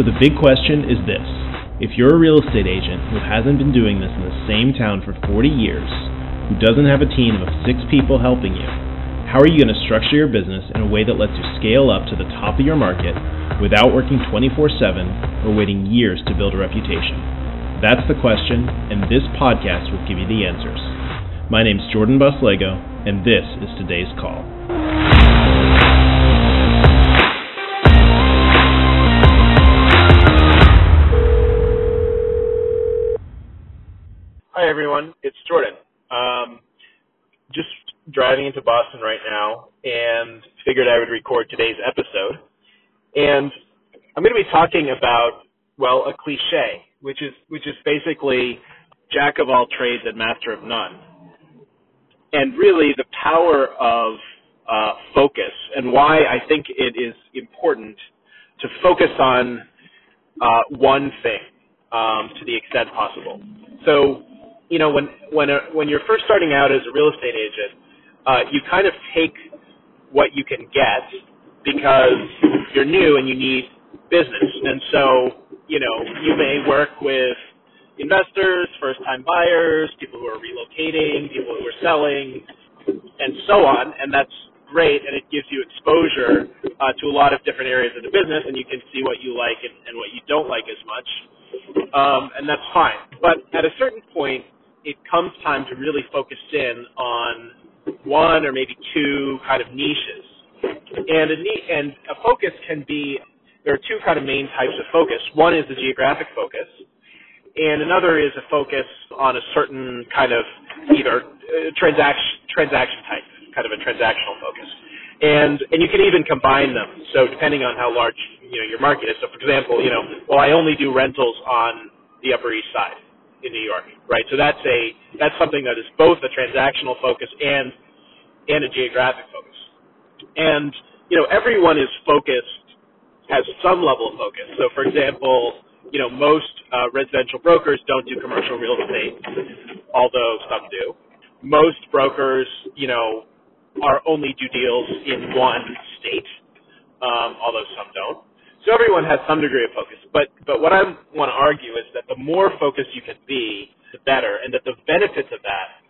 So the big question is this. If you're a real estate agent who hasn't been doing this in the same town for 40 years, who doesn't have a team of six people helping you, how are you going to structure your business in a way that lets you scale up to the top of your market without working 24 7 or waiting years to build a reputation? That's the question, and this podcast will give you the answers. My name's Jordan Buslego, and this is today's call. Everyone, it's Jordan. Um, just driving into Boston right now, and figured I would record today's episode. And I'm going to be talking about well a cliche, which is which is basically jack of all trades and master of none, and really the power of uh, focus and why I think it is important to focus on uh, one thing um, to the extent possible. So you know, when when a, when you're first starting out as a real estate agent, uh, you kind of take what you can get because you're new and you need business, and so you know you may work with investors, first-time buyers, people who are relocating, people who are selling, and so on, and that's great, and it gives you exposure uh, to a lot of different areas of the business, and you can see what you like and, and what you don't like as much, um, and that's fine. But at a certain point, it comes time to really focus in on one or maybe two kind of niches. And a, and a focus can be, there are two kind of main types of focus. One is the geographic focus, and another is a focus on a certain kind of either uh, transaction, transaction type, kind of a transactional focus. And, and you can even combine them. So depending on how large, you know, your market is. So for example, you know, well, I only do rentals on the Upper East Side in New York, right? So that's a that's something that is both a transactional focus and and a geographic focus. And you know, everyone is focused has some level of focus. So, for example, you know, most uh, residential brokers don't do commercial real estate, although some do. Most brokers, you know, are only do deals in one state, um, although some don't. So everyone has some degree of focus. But but what I want to argue is that the more focused you can be, the better, and that the benefits of that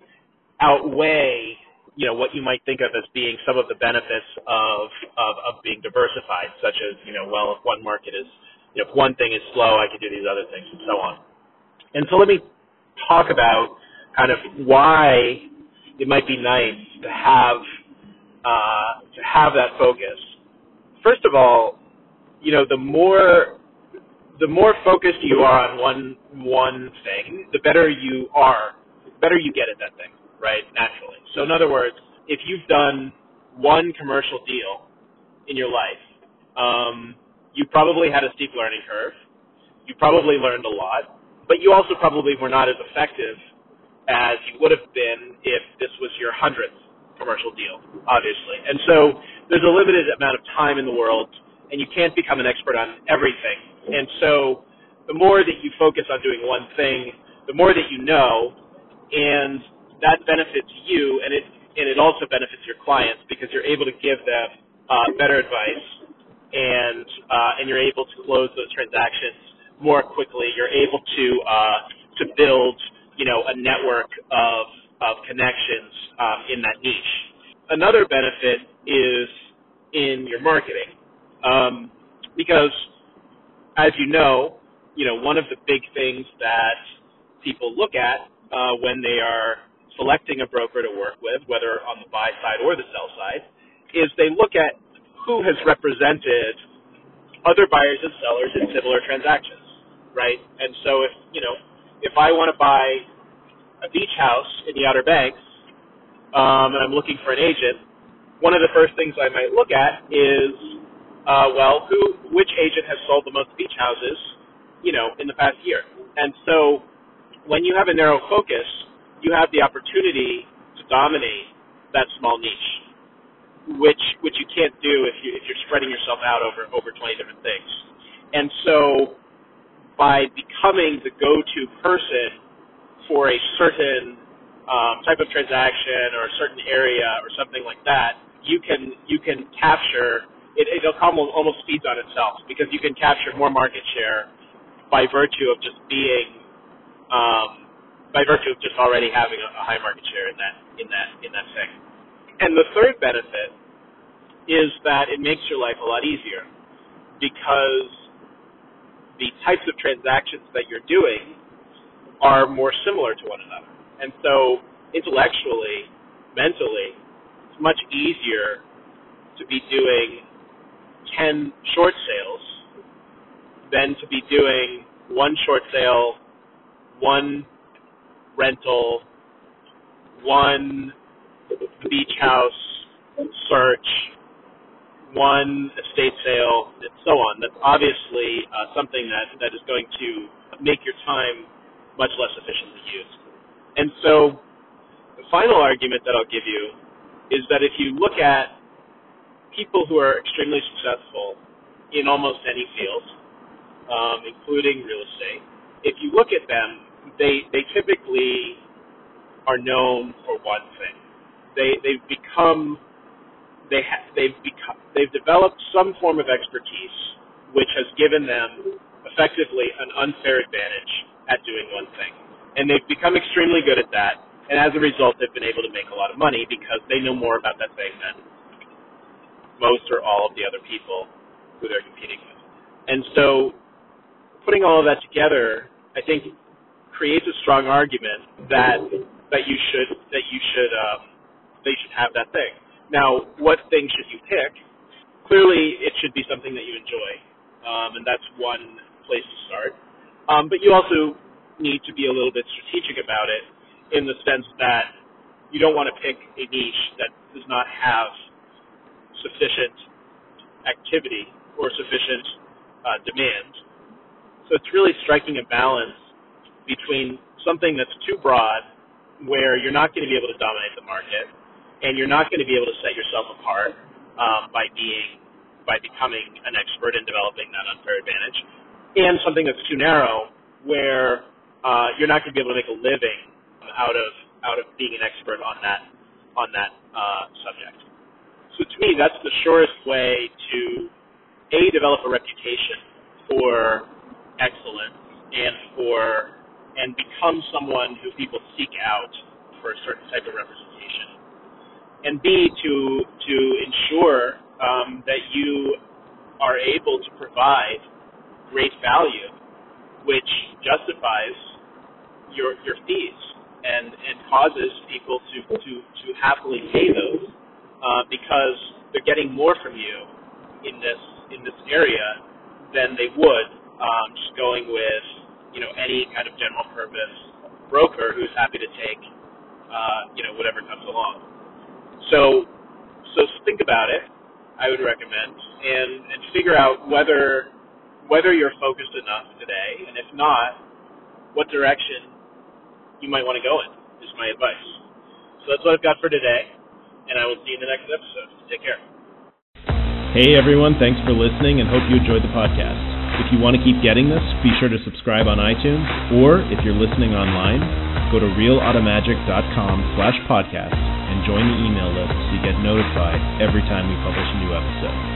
outweigh you know what you might think of as being some of the benefits of of, of being diversified, such as you know well if one market is you know, if one thing is slow, I can do these other things and so on. And so let me talk about kind of why it might be nice to have uh, to have that focus. First of all, you know, the more the more focused you are on one one thing, the better you are, the better you get at that thing, right? Naturally. So in other words, if you've done one commercial deal in your life, um, you probably had a steep learning curve. You probably learned a lot, but you also probably were not as effective as you would have been if this was your hundredth commercial deal, obviously. And so there's a limited amount of time in the world and you can't become an expert on everything. And so the more that you focus on doing one thing, the more that you know, and that benefits you, and it and it also benefits your clients because you're able to give them uh, better advice, and uh, and you're able to close those transactions more quickly. You're able to uh, to build you know a network of of connections um, in that niche. Another benefit is in your marketing um, because, as you know, you know one of the big things that people look at uh, when they are selecting a broker to work with, whether on the buy side or the sell side, is they look at who has represented other buyers and sellers in similar transactions, right? And so if you know if I want to buy a beach house in the Outer Banks um, and I'm looking for an agent, one of the first things I might look at is uh, well, who, which agent has sold the most beach houses, you know, in the past year? And so, when you have a narrow focus, you have the opportunity to dominate that small niche, which which you can't do if you if you're spreading yourself out over over 20 different things. And so, by becoming the go-to person for a certain um, type of transaction or a certain area or something like that, you can you can capture it, it'll come almost feeds on itself because you can capture more market share by virtue of just being, um, by virtue of just already having a, a high market share in that in that in that thing. And the third benefit is that it makes your life a lot easier because the types of transactions that you're doing are more similar to one another. And so intellectually, mentally, it's much easier to be doing 10 short sales than to be doing one short sale, one rental, one beach house search, one estate sale, and so on. That's obviously uh, something that, that is going to make your time much less efficiently used. And so the final argument that I'll give you is that if you look at people who are extremely successful in almost any field, um, including real estate, if you look at them, they they typically are known for one thing. They they've become they ha- they've become they've developed some form of expertise which has given them effectively an unfair advantage at doing one thing. And they've become extremely good at that. And as a result, they've been able to make a lot of money because they know more about that thing than most or all of the other people who they're competing with. And so putting all of that together, I think creates a strong argument that that you should that you should um, they should have that thing. Now, what thing should you pick? Clearly, it should be something that you enjoy, um, and that's one place to start. Um, but you also need to be a little bit strategic about it, in the sense that you don't want to pick a niche that does not have sufficient activity or sufficient uh, demand. So it's really striking a balance between something that's too broad, where you're not going to be able to dominate the market, and you're not going to be able to set yourself apart um, by being by becoming an expert in developing that unfair advantage, and something that's too narrow, where uh, you're not going to be able to make a living out of out of being an expert on that on that uh, subject. So to me, that's the surest way to a develop a reputation for excellence and for and become someone who people seek out for a certain type of representation, and b to to ensure um, that you are able to provide great value, which justifies your your fees and and causes people to to to happily pay those uh, because they're getting more from you in this in this area than they would um, just going with you know any kind of general purpose broker who's happy to take uh, you know whatever comes along. So so think about it. I would recommend and and figure out whether whether you're focused enough today, and if not, what direction you might want to go in is my advice. So that's what I've got for today and I will see you in the next episode. Take care. Hey everyone, thanks for listening and hope you enjoyed the podcast. If you want to keep getting this, be sure to subscribe on iTunes, or if you're listening online, go to realautomagic.com slash podcast and join the email list so you get notified every time we publish a new episode.